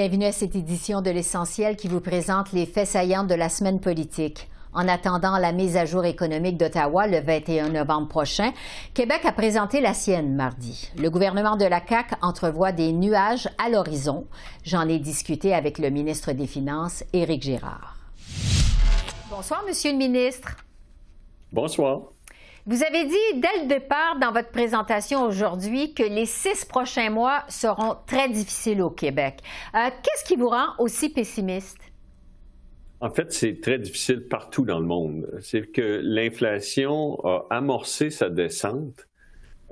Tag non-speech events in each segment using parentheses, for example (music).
Bienvenue à cette édition de l'essentiel qui vous présente les faits saillants de la semaine politique. En attendant la mise à jour économique d'Ottawa le 21 novembre prochain, Québec a présenté la sienne mardi. Le gouvernement de la CAQ entrevoit des nuages à l'horizon. J'en ai discuté avec le ministre des Finances, Éric Girard. Bonsoir, Monsieur le ministre. Bonsoir. Vous avez dit dès le départ dans votre présentation aujourd'hui que les six prochains mois seront très difficiles au Québec. Euh, qu'est-ce qui vous rend aussi pessimiste? En fait, c'est très difficile partout dans le monde. C'est que l'inflation a amorcé sa descente,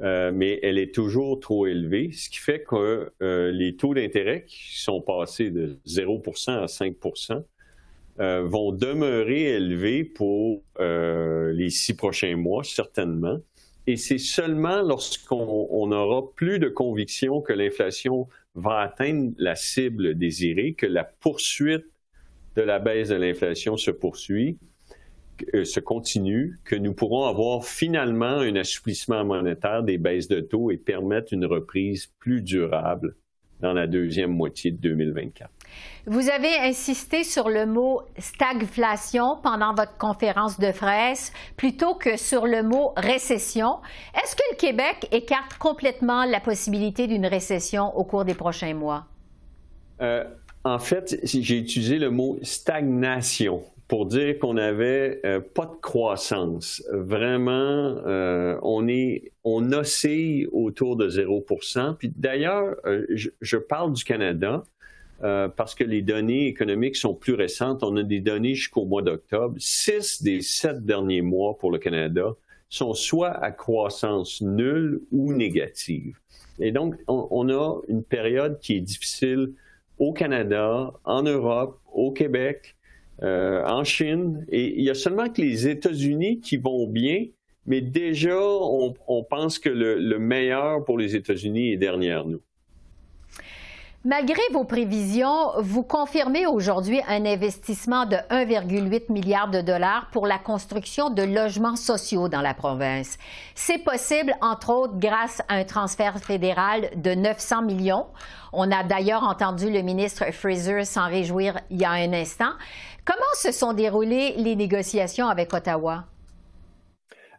euh, mais elle est toujours trop élevée, ce qui fait que euh, les taux d'intérêt qui sont passés de 0 à 5 euh, vont demeurer élevés pour euh, les six prochains mois, certainement. Et c'est seulement lorsqu'on aura plus de conviction que l'inflation va atteindre la cible désirée, que la poursuite de la baisse de l'inflation se poursuit, euh, se continue, que nous pourrons avoir finalement un assouplissement monétaire des baisses de taux et permettre une reprise plus durable dans la deuxième moitié de 2024. Vous avez insisté sur le mot stagflation pendant votre conférence de presse plutôt que sur le mot récession. Est-ce que le Québec écarte complètement la possibilité d'une récession au cours des prochains mois? Euh, en fait, j'ai utilisé le mot stagnation pour dire qu'on n'avait euh, pas de croissance. Vraiment, euh, on est, on oscille autour de 0 Puis d'ailleurs, je, je, parle du Canada. Euh, parce que les données économiques sont plus récentes. On a des données jusqu'au mois d'octobre. Six des sept derniers mois pour le Canada sont soit à croissance nulle ou négative. Et donc, on, a une période qui est difficile au Canada, en Europe, au Québec, euh, en Chine. Et il y a seulement que les États-Unis qui vont bien, mais déjà, on, pense que le meilleur pour les États-Unis est derrière nous. Malgré vos prévisions, vous confirmez aujourd'hui un investissement de 1,8 milliard de dollars pour la construction de logements sociaux dans la province. C'est possible, entre autres, grâce à un transfert fédéral de 900 millions. On a d'ailleurs entendu le ministre Fraser s'en réjouir il y a un instant. Comment se sont déroulées les négociations avec Ottawa?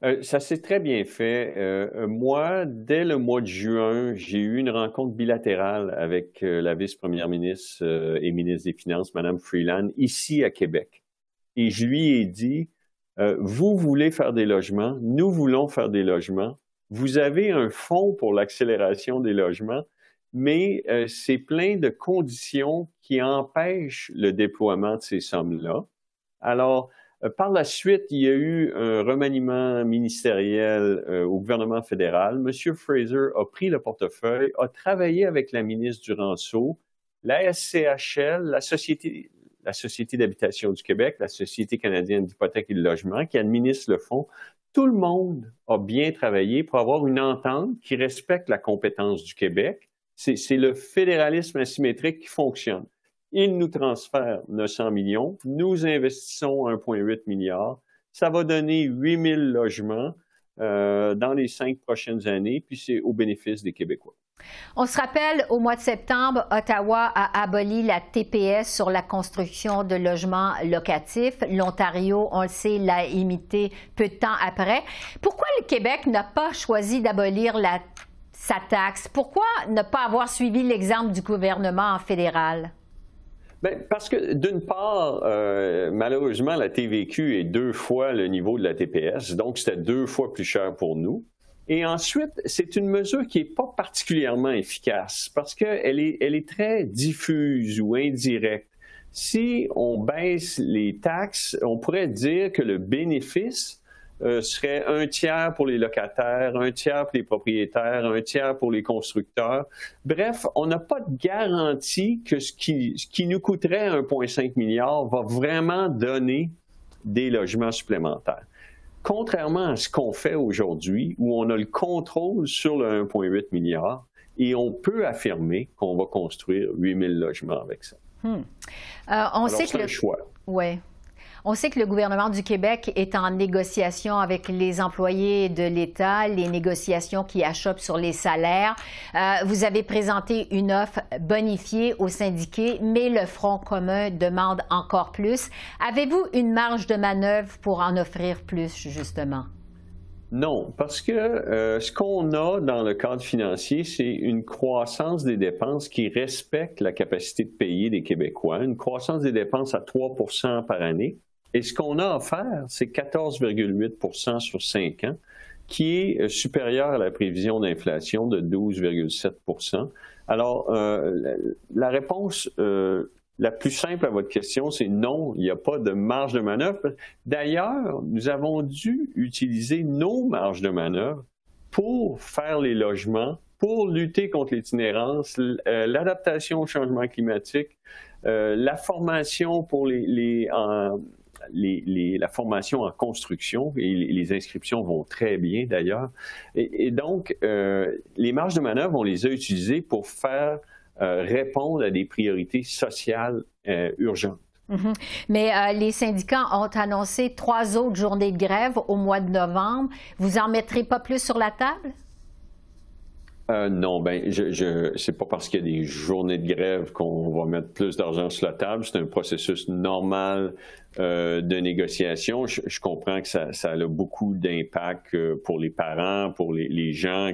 Euh, ça s'est très bien fait. Euh, euh, moi, dès le mois de juin, j'ai eu une rencontre bilatérale avec la vice-première ministre et ministre des Finances, Mme Freeland, ici à Québec. Et je lui ai dit, vous voulez faire des logements, nous voulons faire des logements. Vous avez un fonds pour l'accélération des logements, mais c'est plein de conditions qui empêchent le déploiement de ces sommes-là. Alors, par la suite, il y a eu un remaniement ministériel euh, au gouvernement fédéral. M. Fraser a pris le portefeuille, a travaillé avec la ministre Duranceau, la SCHL, la Société, la Société d'habitation du Québec, la Société canadienne d'hypothèque et de logement, qui administre le fonds. Tout le monde a bien travaillé pour avoir une entente qui respecte la compétence du Québec. C'est le fédéralisme asymétrique qui fonctionne. Il nous transfère 900 millions. Nous investissons 1,8 milliard. Ça va donner 8 000 logements euh, dans les cinq prochaines années, puis c'est au bénéfice des Québécois. On se rappelle, au mois de septembre, Ottawa a aboli la TPS sur la construction de logements locatifs. L'Ontario, on le sait, l'a imité peu de temps après. Pourquoi le Québec n'a pas choisi d'abolir sa taxe? Pourquoi ne pas avoir suivi l'exemple du gouvernement fédéral? Bien, parce que d'une part, euh, malheureusement, la TVQ est deux fois le niveau de la TPS, donc c'était deux fois plus cher pour nous. Et ensuite, c'est une mesure qui n'est pas particulièrement efficace parce qu'elle est, elle est très diffuse ou indirecte. Si on baisse les taxes, on pourrait dire que le bénéfice euh, serait un tiers pour les locataires, un tiers pour les propriétaires, un tiers pour les constructeurs. Bref, on n'a pas de garantie que ce qui, ce qui nous coûterait 1,5 milliard va vraiment donner des logements supplémentaires. Contrairement à ce qu'on fait aujourd'hui, où on a le contrôle sur le 1,8 milliard, et on peut affirmer qu'on va construire 8000 logements avec ça. Hmm. Euh, on sait que le choix. Ouais. On sait que le gouvernement du Québec est en négociation avec les employés de l'État, les négociations qui achoppent sur les salaires. Euh, vous avez présenté une offre bonifiée aux syndiqués, mais le Front commun demande encore plus. Avez-vous une marge de manœuvre pour en offrir plus, justement? Non, parce que euh, ce qu'on a dans le cadre financier, c'est une croissance des dépenses qui respecte la capacité de payer des Québécois, une croissance des dépenses à 3% par année. Et ce qu'on a faire, c'est 14,8% sur 5 ans, qui est euh, supérieur à la prévision d'inflation de 12,7% Alors, euh, la, réponse euh, la plus simple à votre question, c'est non, il n'y a pas de marge de manœuvre. D'ailleurs, nous avons dû utiliser nos marges de manœuvre pour faire les logements, pour lutter contre l'itinérance, l'adaptation au changement climatique, la formation pour les, la formation en construction et les, inscriptions vont très bien d'ailleurs. Et, donc, euh, les marges de manœuvre, on les a utilisées pour faire euh, répondre à des priorités sociales euh, urgentes. Mm-hmm. Mais les syndicats ont annoncé trois autres journées de grève au mois de novembre. Vous en mettrez pas plus sur la table? Euh, non, ben, je, je c'est pas parce qu'il y a des journées de grève qu'on va mettre plus d'argent sur la table. C'est un processus normal euh, de négociation. Je, comprends que ça, ça a beaucoup d'impact euh, pour les parents, pour les, les gens.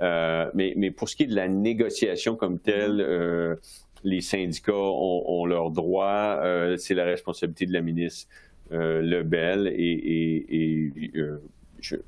Euh, mais, mais pour ce qui est de la négociation comme telle, euh, les syndicats ont, ont leurs droits. c'est la responsabilité de la ministre Lebel et, et, et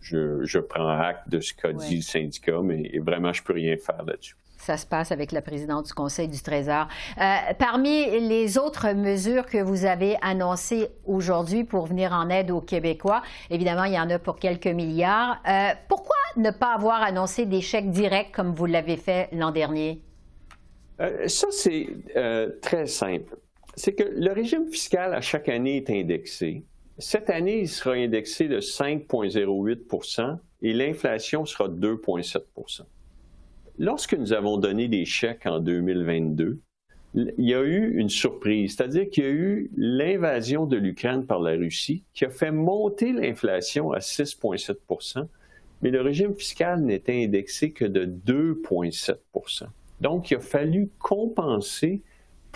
je, prends acte de ce qu'a dit le syndicat, mais vraiment, je ne peux rien faire là-dessus ça se passe avec la présidente du Conseil du Trésor. Euh, parmi les autres mesures que vous avez annoncées aujourd'hui pour venir en aide aux Québécois, évidemment, il y en a pour quelques milliards. Euh, pourquoi ne pas avoir annoncé des chèques directs comme vous l'avez fait l'an dernier? Euh, ça, c'est très simple. C'est que le régime fiscal à chaque année est indexé. Cette année, il sera indexé de 5,08% et l'inflation sera de 2,7% Lorsque nous avons donné des chèques en 2022, il y a eu une surprise, c'est-à-dire qu'il y a eu l'invasion de l'Ukraine par la Russie qui a fait monter l'inflation à 6,7% mais le régime fiscal n'était indexé que de 2,7% Donc, il a fallu compenser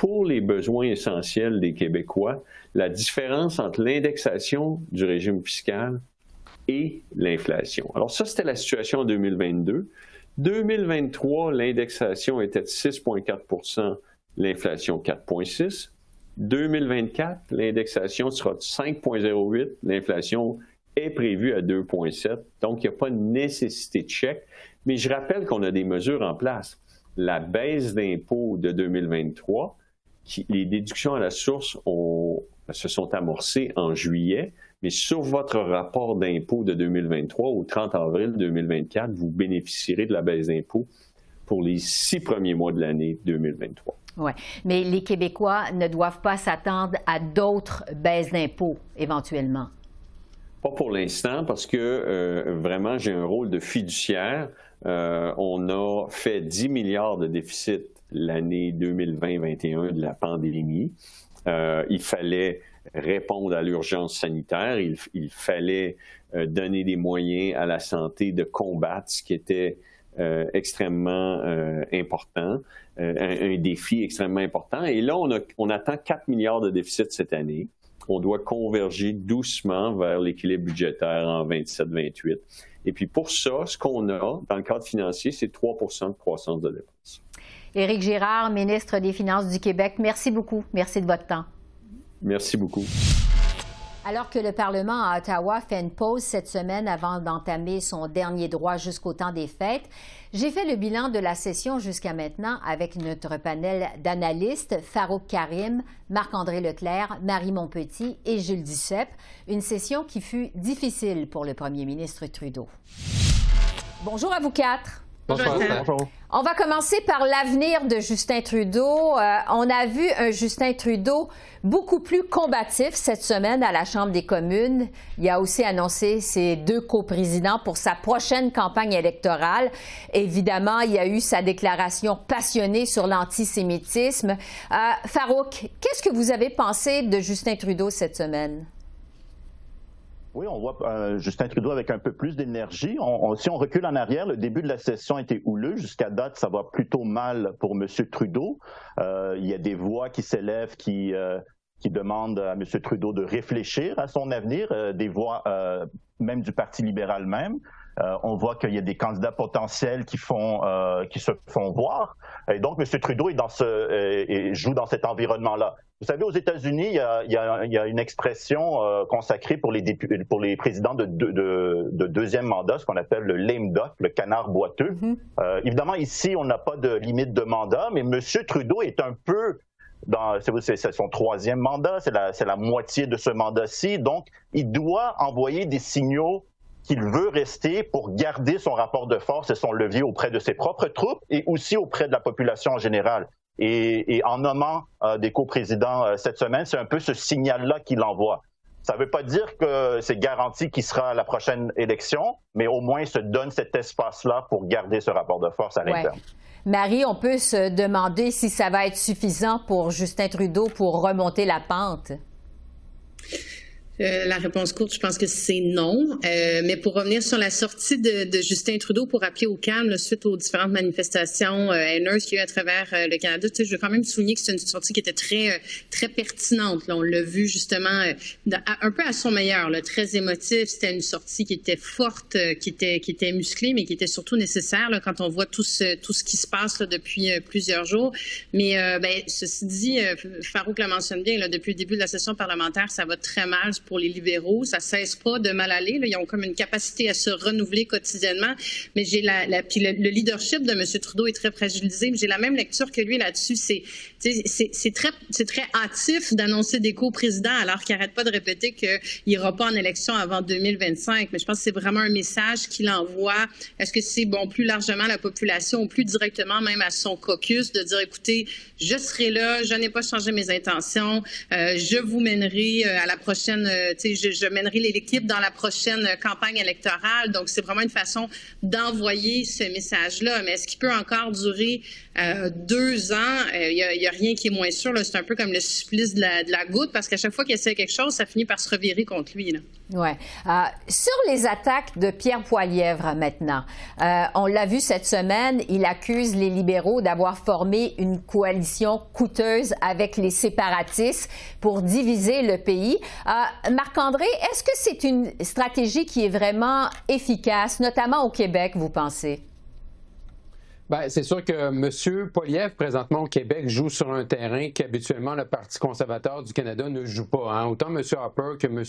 pour les besoins essentiels des Québécois, la différence entre l'indexation du régime fiscal et l'inflation. Alors ça, c'était la situation en 2022. 2023, l'indexation était de 6,4% l'inflation 4,6% 2024, l'indexation sera de 5,08% l'inflation est prévue à 2,7% donc il n'y a pas de nécessité de chèque. Mais je rappelle qu'on a des mesures en place. La baisse d'impôts de 2023 les déductions à la source se sont amorcées en juillet, mais sur votre rapport d'impôt de 2023 au 30 avril 2024, vous bénéficierez de la baisse d'impôt pour les six premiers mois de l'année 2023. Oui, mais les Québécois ne doivent pas s'attendre à d'autres baisses d'impôts éventuellement. Pas pour l'instant, parce que euh, vraiment, j'ai un rôle de fiduciaire. Euh, on a fait 10 milliards de déficit l'année 2020-21 de la pandémie. Euh, il fallait répondre à l'urgence sanitaire, il, fallait euh, donner des moyens à la santé de combattre ce qui était euh, extrêmement important, un, défi extrêmement important. Et là, on, on attend 4 milliards de déficit cette année. On doit converger doucement vers l'équilibre budgétaire en 27-28. Et puis pour ça, ce qu'on a dans le cadre financier, c'est 3 de croissance de dépenses. Éric Girard, ministre des Finances du Québec, merci beaucoup. Merci de votre temps. Merci beaucoup. Alors que le Parlement à Ottawa fait une pause cette semaine avant d'entamer son dernier droit jusqu'au temps des fêtes, j'ai fait le bilan de la session jusqu'à maintenant avec notre panel d'analystes, Farouk Karim, Marc-André Leclerc, Marie Montpetit et Jules Duceppe. Une session qui fut difficile pour le premier ministre Trudeau. Bonjour à vous quatre. On va commencer par l'avenir de Justin Trudeau. Euh, on a vu un Justin Trudeau beaucoup plus combatif cette semaine à la Chambre des communes. Il a aussi annoncé ses deux coprésidents pour sa prochaine campagne électorale. Évidemment, il y a eu sa déclaration passionnée sur l'antisémitisme. Euh, Farouk, qu'est-ce que vous avez pensé de Justin Trudeau cette semaine? Oui, on voit euh, Justin Trudeau avec un peu plus d'énergie. si on recule en arrière, le début de la session était houleux. Jusqu'à date, ça va plutôt mal pour M. Trudeau. Euh, il y a des voix qui s'élèvent qui, euh, qui demandent à M. Trudeau de réfléchir à son avenir, des voix même du Parti libéral même. On voit qu'il y a des candidats potentiels qui font, qui se font voir. Et donc, M. Trudeau est dans ce, joue dans cet environnement-là. Vous savez, aux États-Unis, il, il, y a une expression euh, consacrée pour les, pour les présidents de, de, de, deuxième mandat, ce qu'on appelle le lame duck, le canard boiteux. Mm-hmm. euh, évidemment, ici, on n'a pas de limite de mandat, mais M. Trudeau est un peu dans c'est son troisième mandat, c'est la, la moitié de ce mandat-ci, donc il doit envoyer des signaux qu'il veut rester pour garder son rapport de force et son levier auprès de ses propres troupes et aussi auprès de la population en général. Et, en nommant euh, des coprésidents euh, cette semaine, c'est un peu ce signal-là qu'il envoie. Ça ne veut pas dire que c'est garanti qu'il sera à la prochaine élection, mais au moins il se donne cet espace-là pour garder ce rapport de force à l'interne. Marie, on peut se demander si ça va être suffisant pour Justin Trudeau pour remonter la pente. Euh, la réponse courte, je pense que c'est non. Euh, mais pour revenir sur la sortie de, Justin Trudeau pour appeler au calme suite aux différentes manifestations euh, haineuses qu'il y a eu à travers euh, le Canada, je veux quand même souligner que c'est une sortie qui était très très pertinente. On l'a vu justement un peu à son meilleur, très émotif. C'était une sortie qui était forte, qui était qui était musclée, mais qui était surtout nécessaire quand on voit tout ce tout ce qui se passe depuis plusieurs jours. Mais ben, ceci dit, Farouk l'a mentionné bien, depuis le début de la session parlementaire, ça va très mal pour les libéraux. Ça cesse pas de mal aller. Ils ont comme une capacité à se renouveler quotidiennement. Mais j'ai la, puis le, leadership de M. Trudeau est très fragilisé. J'ai la même lecture que lui là-dessus. C'est très très hâtif d'annoncer des co-présidents alors qu'il n'arrête pas de répéter qu'il n'ira pas en élection avant 2025. Mais je pense que c'est vraiment un message qu'il envoie. Est-ce que c'est bon plus largement à la population ou plus directement même à son caucus de dire écoutez, je serai là, je n'ai pas changé mes intentions, euh, je vous mènerai euh, à la prochaine euh, je, mènerai l'équipe dans la prochaine campagne électorale. Donc, c'est vraiment une façon d'envoyer ce message-là. Mais est-ce qu'il peut encore durer euh, deux ans? Il euh, n'y a, rien qui est moins sûr. C'est un peu comme le supplice de la, goutte, parce qu'à chaque fois qu'il essaie quelque chose, ça finit par se revirer contre lui. Là. Ouais. Euh, sur les attaques de Pierre Poilièvre maintenant, euh, on l'a vu cette semaine, il accuse les libéraux d'avoir formé une coalition coûteuse avec les séparatistes pour diviser le pays. Euh, Marc-André, est-ce que c'est une stratégie qui est vraiment efficace, notamment au Québec, vous pensez? Bien, c'est sûr que M. Poliev, présentement au Québec, joue sur un terrain qu'habituellement le Parti conservateur du Canada ne joue pas. Hein. Autant M. Harper que M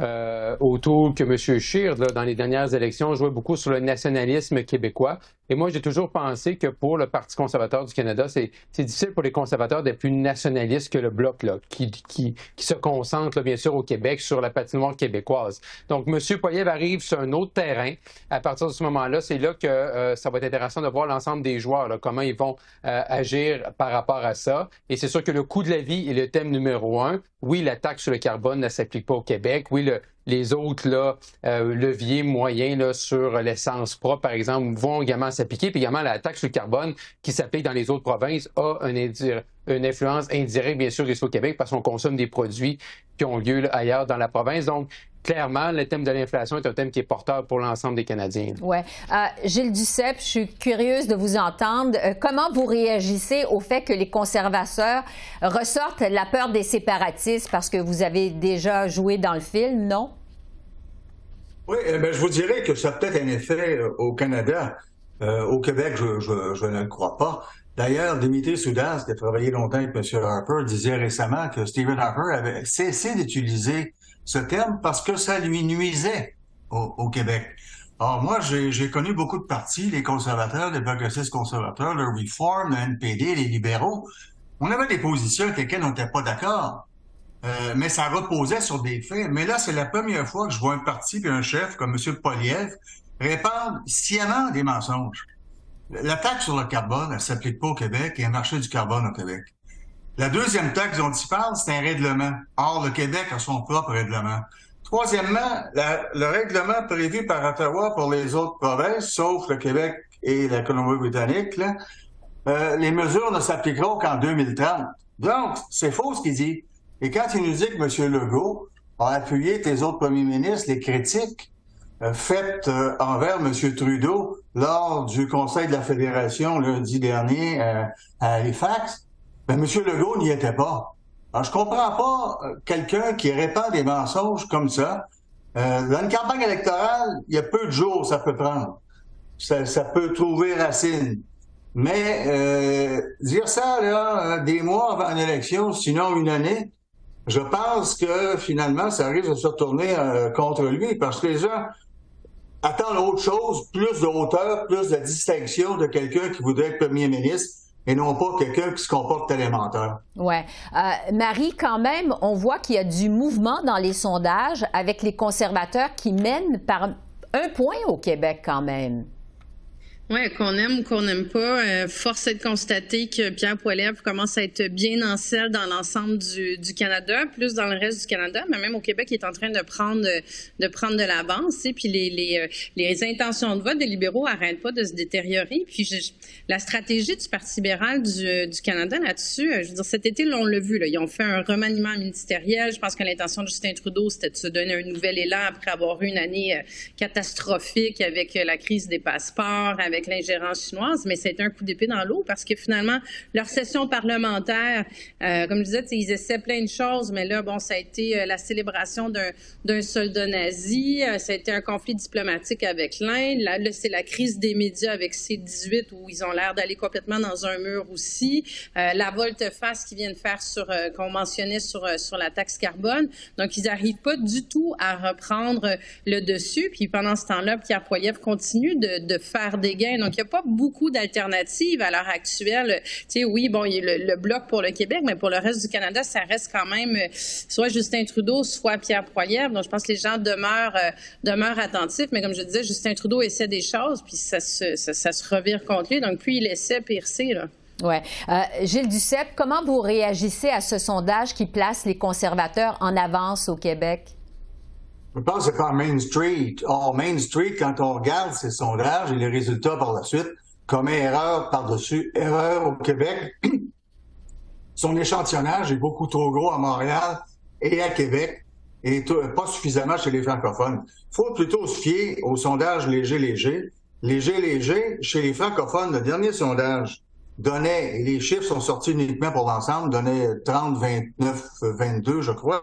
euh, autour que M. Scheer, dans les dernières élections, jouait beaucoup sur le nationalisme québécois. Et moi, j'ai toujours pensé que pour le Parti conservateur du Canada, c'est difficile pour les conservateurs d'être plus nationalistes que le Bloc, là, qui, qui, qui se concentre, bien sûr, au Québec, sur la patinoire québécoise. Donc, M. Poiliev arrive sur un autre terrain. À partir de ce moment-là, c'est là que euh, ça va être intéressant de voir l'ensemble des joueurs, là, comment ils vont euh, agir par rapport à ça. Et c'est sûr que le coût de la vie est le thème numéro un. Oui, la taxe sur le carbone ne s'applique pas au Québec. Oui, les autres là, euh, leviers moyens là, sur l'essence propre, par exemple, vont également s'appliquer. Puis également, la taxe sur le carbone qui s'applique dans les autres provinces a une influence indirecte, bien sûr, ici au Québec parce qu'on consomme des produits qui ont lieu ailleurs dans la province. Donc, clairement, le thème de l'inflation est un thème qui est porteur pour l'ensemble des Canadiens. Oui. Euh, Gilles Duceppe, je suis curieuse de vous entendre. Euh, comment vous réagissez au fait que les conservateurs ressortent la peur des séparatistes parce que vous avez déjà joué dans le film, non? Oui, eh je vous dirais que ça a peut-être un effet euh, au Canada. au Québec, je, ne le crois pas. D'ailleurs, Dimitri Soudas, qui a travaillé longtemps avec M. Harper, disait récemment que Stephen Harper avait cessé d'utiliser ce terme parce que ça lui nuisait au, Québec. Alors moi, j'ai connu beaucoup de partis, les conservateurs, les progressistes conservateurs, le Reform, le NPD, les libéraux. On avait des positions avec lesquelles on n'était pas d'accord. Euh, mais ça reposait sur des faits. Mais là, c'est la première fois que je vois un parti et un chef comme M. Poliev répandre sciemment des mensonges. La taxe sur le carbone, elle s'applique pas au Québec et un marché du carbone au Québec. La deuxième taxe dont il parle, c'est un règlement. Or, le Québec a son propre règlement. Troisièmement, le règlement prévu par Ottawa pour les autres provinces, sauf le Québec et la Colombie-Britannique, euh, les mesures ne s'appliqueront qu'en 2030. Donc, c'est faux ce qu'il dit. Et quand il nous dit que M. Legault a appuyé tes autres premiers ministres, les critiques euh, faites euh, envers M. Trudeau lors du Conseil de la Fédération lundi dernier à Halifax, ben, M. Legault n'y était pas. Alors, je comprends pas quelqu'un qui répand des mensonges comme ça. dans une campagne électorale, il y a peu de jours ça peut prendre. Ça, ça peut trouver racine. Mais dire ça là, des mois avant une élection, sinon une année, je pense que finalement, ça risque de se retourner euh, contre lui parce que les gens attendent autre chose, plus de hauteur, plus de distinction de quelqu'un qui voudrait être premier ministre et non pas quelqu'un qui se comporte élémentaire. Oui. Euh, Marie, quand même, on voit qu'il y a du mouvement dans les sondages avec les conservateurs qui mènent par un point au Québec quand même. Oui, qu'on aime ou qu'on n'aime pas, euh, force est de constater que Pierre Poilievre commence à être bien en selle dans l'ensemble du, du, Canada, plus dans le reste du Canada, mais même au Québec, il est en train de prendre de prendre de l'avance. Et puis les, les, euh, les, intentions de vote des libéraux n'arrêtent pas de se détériorer. Puis la stratégie du Parti libéral du, du Canada là-dessus, euh, je veux dire, cet été, on l'a vu, là, ils ont fait un remaniement ministériel. Je pense que l'intention de Justin Trudeau, c'était de se donner un nouvel élan après avoir eu une année catastrophique avec la crise des passeports, avec l'ingérence chinoise, mais c'est un coup d'épée dans l'eau parce que finalement, leur session parlementaire, euh, comme je disais, ils essaient plein de choses, mais là, bon, ça a été euh, la célébration d'un soldat nazi, euh, ça a été un conflit diplomatique avec l'Inde, là, c'est la crise des médias avec C-18 où ils ont l'air d'aller complètement dans un mur aussi, la volte-face qu'ils viennent faire sur, qu'on mentionnait sur, la taxe carbone. Donc, ils n'arrivent pas du tout à reprendre le dessus. Puis pendant ce temps-là, Pierre Poilievre continue de, de faire des gains donc, il n'y a pas beaucoup d'alternatives à l'heure actuelle. Tu sais, oui, bon, il y a le, bloc pour le Québec, mais pour le reste du Canada, ça reste quand même euh, soit Justin Trudeau, soit Pierre Poilievre. Donc, je pense que les gens demeurent, euh, demeurent attentifs. Mais comme je disais, Justin Trudeau essaie des choses, puis ça se, revire contre lui. Donc, plus il essaie, pire c'est, là. Oui. Euh, Gilles Duceppe, comment vous réagissez à ce sondage qui place les conservateurs en avance au Québec? Je pense que pas Main Street. Or, Main Street, quand on regarde ces sondages et les résultats par la suite, comme erreur par-dessus erreur au Québec, (clears throat) son échantillonnage est beaucoup trop gros à Montréal et à Québec et pas suffisamment chez les francophones. Il faut plutôt se fier au sondage léger-léger. Léger-léger, chez les francophones, le dernier sondage donnait, et les chiffres sont sortis uniquement pour l'ensemble, donnait 30, 29, 22, je crois.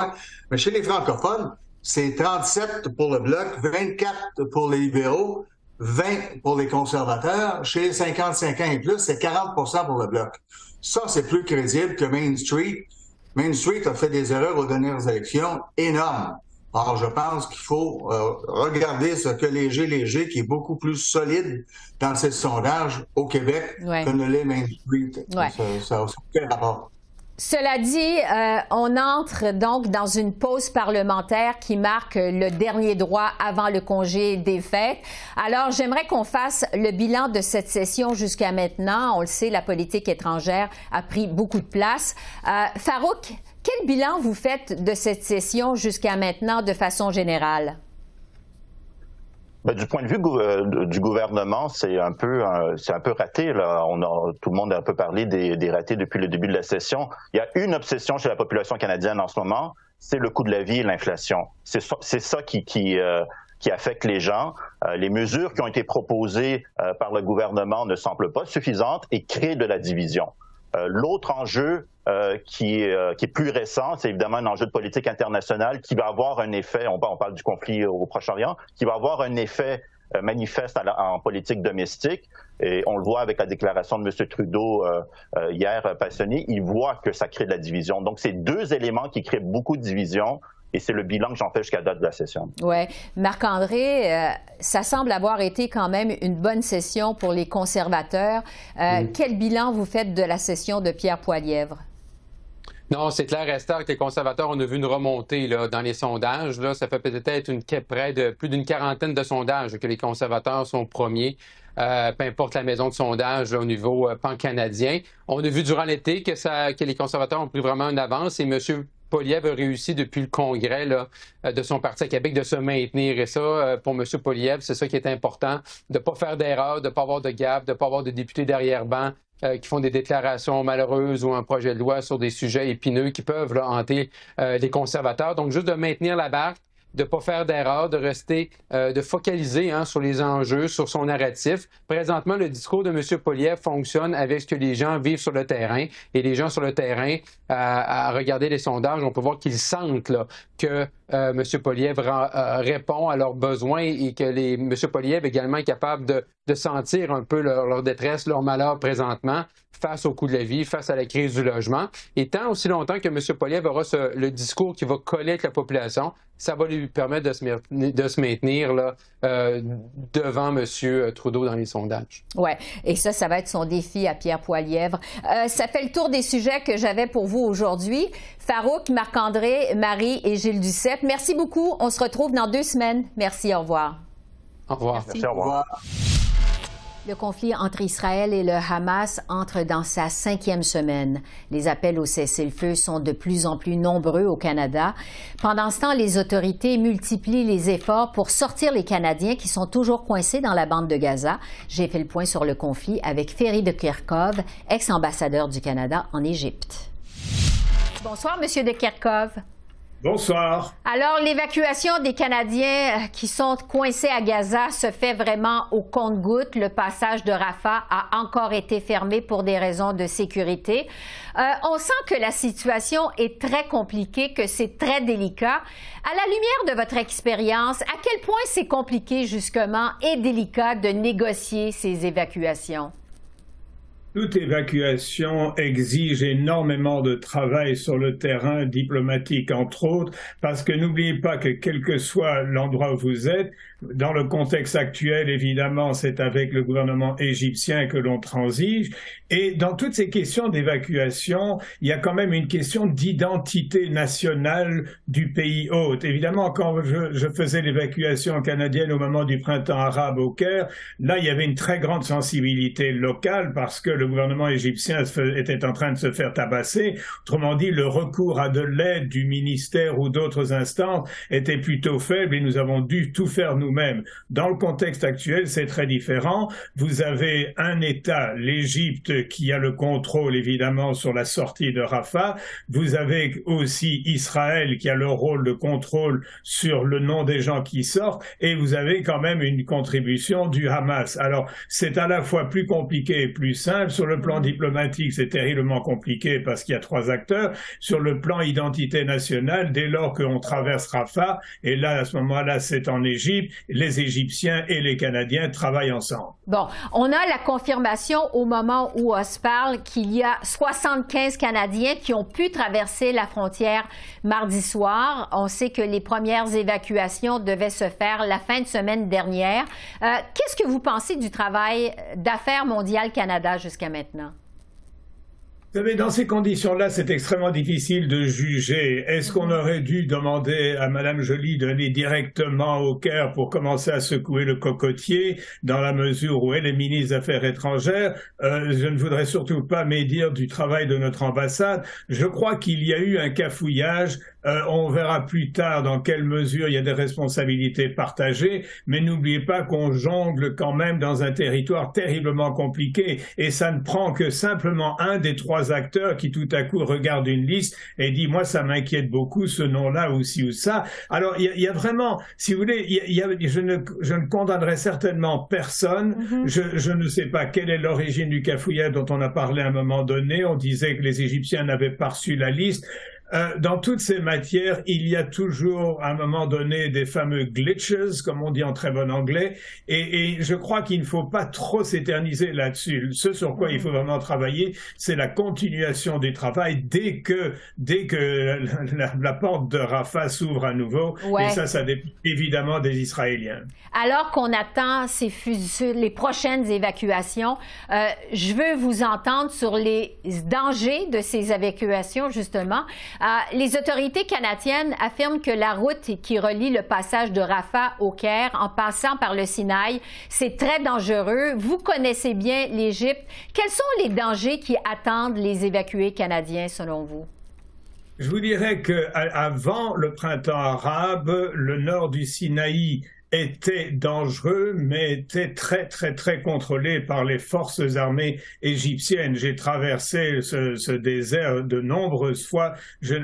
Mais chez les francophones, c'est 37 pour le Bloc, 24 pour les libéraux, 20 pour les conservateurs. Chez les 55 ans et plus, c'est 40% pour le Bloc. Ça, c'est plus crédible que Main Street. Main Street a fait des erreurs aux dernières élections énormes. Alors, je pense qu'il faut euh, regarder ce que Léger Léger, qui est beaucoup plus solide dans ses sondages au Québec que ne l'est Main Street. Ça, ça, aucun rapport. Cela dit, euh, on entre donc dans une pause parlementaire qui marque le dernier droit avant le congé des fêtes. Alors, j'aimerais qu'on fasse le bilan de cette session jusqu'à maintenant. On le sait, la politique étrangère a pris beaucoup de place. Euh, Farouk, quel bilan vous faites de cette session jusqu'à maintenant de façon générale? Ben, du point de vue euh, du gouvernement, c'est un peu euh, c'est un peu raté. Là. On a, tout le monde a un peu parlé des, des, ratés depuis le début de la session. Il y a une obsession chez la population canadienne en ce moment, c'est le coût de la vie et l'inflation. C'est ça qui, qui, euh, qui affecte les gens. les mesures qui ont été proposées par le gouvernement ne semblent pas suffisantes et créent de la division. L'autre enjeu, euh, qui, est, euh, qui, est, plus récent. C'est évidemment un enjeu de politique internationale qui va avoir un effet, on, parle du conflit au Proche-Orient, qui va avoir un effet euh, manifeste en politique domestique. Et on le voit avec la déclaration de M. Trudeau hier passionné. Il voit que ça crée de la division. Donc, c'est deux éléments qui créent beaucoup de division. Et c'est le bilan que j'en fais jusqu'à la date de la session. Oui. Marc-André, euh, ça semble avoir été quand même une bonne session pour les conservateurs. Euh, quel bilan vous faites de la session de Pierre Poilièvre? Non, c'est clair, Esther, que les conservateurs, on a vu une remontée là, dans les sondages. Là. Ça fait peut-être une, près de plus d'une quarantaine de sondages que les conservateurs sont premiers. Euh, peu importe la maison de sondage au niveau pan-canadien. On a vu durant l'été que, ça, que les conservateurs ont pris vraiment une avance et M. Poliev a réussi depuis le congrès euh, de son parti à Québec de se maintenir. Et ça, euh, pour M. Poliev, c'est ça qui est important, de ne pas faire d'erreur, de ne pas avoir de gaffe, de ne pas avoir de députés derrière-banc euh, qui font des déclarations malheureuses ou un projet de loi sur des sujets épineux qui peuvent hanter les conservateurs. Donc, juste de maintenir la barque, de ne pas faire d'erreur, de rester, euh, de focaliser hein, sur les enjeux, sur son narratif. Présentement, le discours de M. Poliev fonctionne avec ce que les gens vivent sur le terrain. Et les gens sur le terrain, à regarder les sondages, on peut voir qu'ils sentent là, que euh, M. Poliev euh, répond à leurs besoins et que les, M. Poliev également est capable de, sentir un peu leur, détresse, leur malheur présentement face au coût de la vie, face à la crise du logement. Et tant aussi longtemps que M. Poliev aura le discours qui va coller avec la population, ça va lui permettre de se, maintenir euh, devant M. Trudeau dans les sondages. Oui, et ça, ça va être son défi à Pierre Poilièvre. ça fait le tour des sujets que j'avais pour vous aujourd'hui. Farouk, Marc-André, Marie et Gilles Merci beaucoup. On se retrouve dans deux semaines. Merci, au revoir. Au revoir. Merci, au revoir. Le conflit entre Israël et le Hamas entre dans sa cinquième semaine. Les appels au cessez-le-feu sont de plus en plus nombreux au Canada. Pendant ce temps, les autorités multiplient les efforts pour sortir les Canadiens qui sont toujours coincés dans la bande de Gaza. J'ai fait le point sur le conflit avec Ferry de Kirkov, ex-ambassadeur du Canada en Égypte. Bonsoir, Monsieur de Kirkov. Bonsoir. Alors, l'évacuation des Canadiens euh, qui sont coincés à Gaza se fait vraiment au compte-goutte. Le passage de Rafah a encore été fermé pour des raisons de sécurité. Euh, on sent que la situation est très compliquée, que c'est très délicat. À la lumière de votre expérience, à quel point c'est compliqué justement et délicat de négocier ces évacuations? Toute évacuation exige énormément de travail sur le terrain diplomatique, entre autres, parce que n'oubliez pas que quel que soit l'endroit où vous êtes, dans le contexte actuel, évidemment, c'est avec le gouvernement égyptien que l'on transige. Et dans toutes ces questions d'évacuation, il y a quand même une question d'identité nationale du pays hôte. Évidemment, quand je, faisais l'évacuation canadienne au moment du printemps arabe au Caire, là, il y avait une très grande sensibilité locale parce que le gouvernement égyptien était en train de se faire tabasser. Autrement dit, le recours à de l'aide du ministère ou d'autres instances était plutôt faible et nous avons dû tout faire nous même Dans le contexte actuel, c'est très différent. Vous avez un État, l'Égypte, qui a le contrôle évidemment sur la sortie de Rafah. Vous avez aussi Israël qui a le rôle de contrôle sur le nom des gens qui sortent. Et vous avez quand même une contribution du Hamas. Alors, c'est à la fois plus compliqué et plus simple. Sur le plan diplomatique, c'est terriblement compliqué parce qu'il y a trois acteurs. Sur le plan identité nationale, dès lors qu'on traverse Rafah, et là, à ce moment-là, c'est en Égypte, les Égyptiens et les Canadiens travaillent ensemble. Bon, on a la confirmation au moment où on se parle qu'il y a 75 Canadiens qui ont pu traverser la frontière mardi soir. On sait que les premières évacuations devaient se faire la fin de semaine dernière. Euh, qu'est-ce que vous pensez du travail d'affaires mondiales Canada jusqu'à maintenant? Vous savez, dans ces conditions-là, c'est extrêmement difficile de juger. Est-ce qu'on aurait dû demander à Madame Joly d'aller directement au Caire pour commencer à secouer le cocotier, dans la mesure où elle est ministre des Affaires étrangères? Euh, Je ne voudrais surtout pas médire du travail de notre ambassade. Je crois qu'il y a eu un cafouillage euh, on verra plus tard dans quelle mesure il y a des responsabilités partagées, mais n'oubliez pas qu'on jongle quand même dans un territoire terriblement compliqué et ça ne prend que simplement un des trois acteurs qui tout à coup regarde une liste et dit moi ça m'inquiète beaucoup ce nom-là ou ci ou ça. Alors il y, a vraiment, si vous voulez, je, ne, je ne condamnerai certainement personne. Mm-hmm. je, je, ne sais pas quelle est l'origine du cafouillage dont on a parlé à un moment donné. On disait que les Égyptiens n'avaient pas reçu la liste. Euh, dans toutes ces matières, il y a toujours, à un moment donné, des fameux glitches, comme on dit en très bon anglais, et, je crois qu'il ne faut pas trop s'éterniser là-dessus. Ce sur quoi il faut vraiment travailler, c'est la continuation du travail dès que, dès que (laughs) la, porte de Rafah s'ouvre à nouveau. Et ça, ça dépend évidemment des Israéliens. Alors qu'on attend ces, les prochaines évacuations, euh, je veux vous entendre sur les dangers de ces évacuations, justement. Euh, les autorités canadiennes affirment que la route qui relie le passage de Rafah au Caire en passant par le Sinaï, c'est très dangereux. Vous connaissez bien l'Égypte. Quels sont les dangers qui attendent les évacués canadiens, selon vous? Je vous dirais qu'avant le printemps arabe, le nord du Sinaï était dangereux, mais était très, très, très contrôlé par les forces armées égyptiennes. J'ai traversé ce, désert de nombreuses fois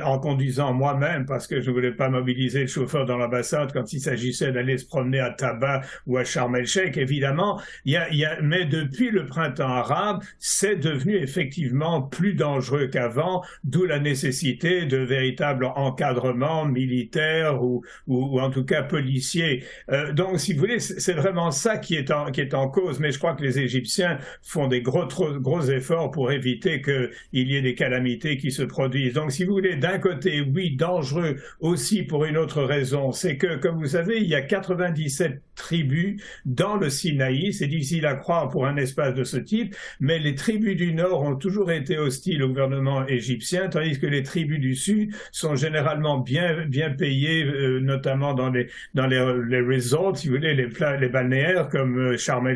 en conduisant moi-même parce que je ne voulais pas mobiliser le chauffeur dans l'ambassade quand il s'agissait d'aller se promener à Tabat ou à Sharm el-Sheikh, évidemment. Il y a, mais depuis le printemps arabe, c'est devenu effectivement plus dangereux qu'avant, d'où la nécessité de véritables encadrements militaires ou, ou, en tout cas policiers. Euh, donc, si vous voulez, c'est vraiment ça qui est, en, qui est en cause. Mais je crois que les Égyptiens font des gros, gros efforts pour éviter qu'il y ait des calamités qui se produisent. Donc, si vous voulez, d'un côté, oui, dangereux aussi pour une autre raison. C'est que, comme vous savez, il y a 97 tribus dans le Sinaï. C'est difficile à croire pour un espace de ce type, mais les tribus du Nord ont toujours été hostiles au gouvernement égyptien, tandis que les tribus du Sud sont généralement bien, bien payées, euh, notamment dans les, dans les resorts, si vous voulez, les, les balnéaires comme euh, Sharm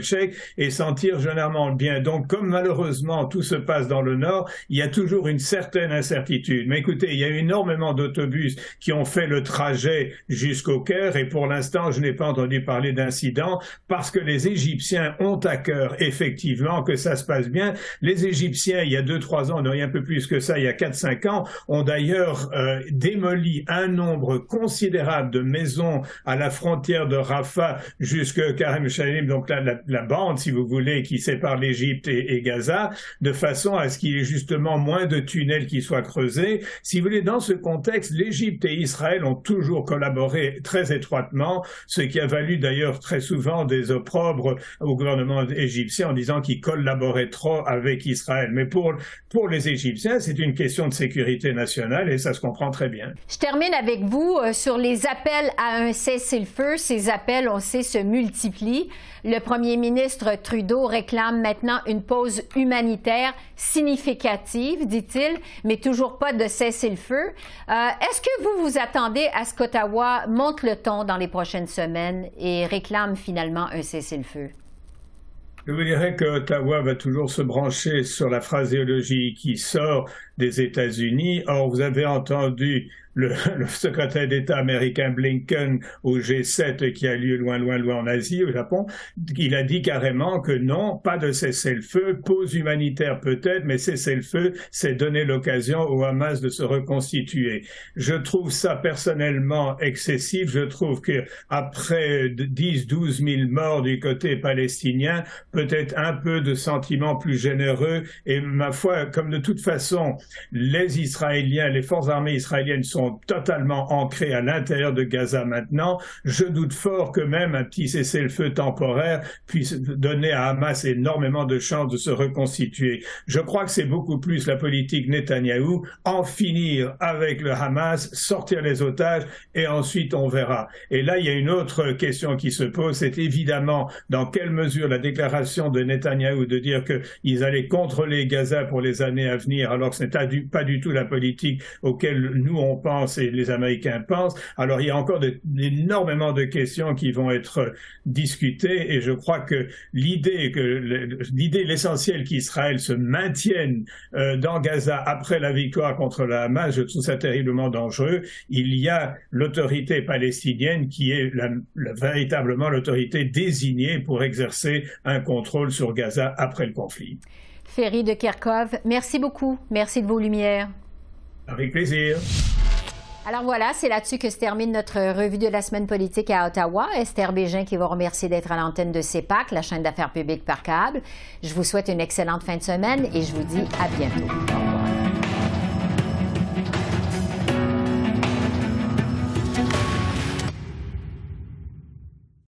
et s'en tirent généralement bien. Donc, comme malheureusement tout se passe dans le Nord, il y a toujours une certaine incertitude. Mais écoutez, il y a énormément d'autobus qui ont fait le trajet jusqu'au Caire, et pour l'instant, je n'ai pas entendu parler d'incident parce que les Égyptiens ont à cœur effectivement que ça se passe bien. Les Égyptiens, il y a deux, trois ans, non, il y a un peu plus que ça, il y a quatre, cinq ans, ont d'ailleurs euh, démoli un nombre considérable de maisons à la frontière de Rafah jusque Karem Shalim, donc la, bande, si vous voulez, qui sépare l'Égypte et, Gaza, de façon à ce qu'il y ait justement moins de tunnels qui soient creusés. Si vous voulez, dans ce contexte, l'Égypte et Israël ont toujours collaboré très étroitement, ce qui a valu d'ailleurs très souvent des opprobres au gouvernement égyptien en disant qu'il collaborait trop avec Israël. Mais pour, pour les Égyptiens, c'est une question de sécurité nationale et ça se comprend très bien. Je termine avec vous euh, sur les appels à un cessez-le-feu. Ces appels, on sait, se multiplient. Le premier ministre Trudeau réclame maintenant une pause humanitaire significative, dit-il, mais toujours pas de cessez-le-feu. Euh, est-ce que vous vous attendez à ce qu'Ottawa monte le ton dans les prochaines semaines et réclame finalement un cessez-le-feu? Je vous dirais que Ottawa va toujours se brancher sur la phraséologie qui sort des États-Unis. Or, vous avez entendu le, (laughs) secrétaire d'État américain Blinken au G7 qui a lieu loin, loin, loin en Asie, au Japon, il a dit carrément que non, pas de cessez-le-feu, pause humanitaire peut-être, mais cessez-le-feu, c'est donner l'occasion au Hamas de se reconstituer. Je trouve ça personnellement excessif. Je trouve que après 10, 12 000 morts du côté palestinien, peut-être un peu de sentiments plus généreux et ma foi, comme de toute façon, les Israéliens, les forces armées israéliennes sont totalement ancrés à l'intérieur de Gaza maintenant, je doute fort que même un petit cessez-le-feu temporaire puisse donner à Hamas énormément de chances de se reconstituer. Je crois que c'est beaucoup plus la politique Netanyahou, en finir avec le Hamas, sortir les otages et ensuite on verra. Et là, il y a une autre question qui se pose, c'est évidemment dans quelle mesure la déclaration de Netanyahou de dire qu'ils allaient contrôler Gaza pour les années à venir, alors que ce n'est pas du tout la politique auquel nous on pense et les Américains pensent. Alors il y a encore énormément de questions qui vont être discutées et je crois que l'idée l'essentiel qu'Israël se maintienne euh, dans Gaza après la victoire contre la Hamas, je trouve ça terriblement dangereux. Il y a l'autorité palestinienne qui est véritablement l'autorité désignée pour exercer un contrôle sur Gaza après le conflit. Ferry de Kerkov, merci beaucoup. Merci de vos lumières. Avec plaisir. Alors voilà, c'est là-dessus que se termine notre revue de la semaine politique à Ottawa. Esther Bégin qui vous remercie d'être à l'antenne de CEPAC, la chaîne d'affaires publiques par câble. Je vous souhaite une excellente fin de semaine et je vous dis à bientôt.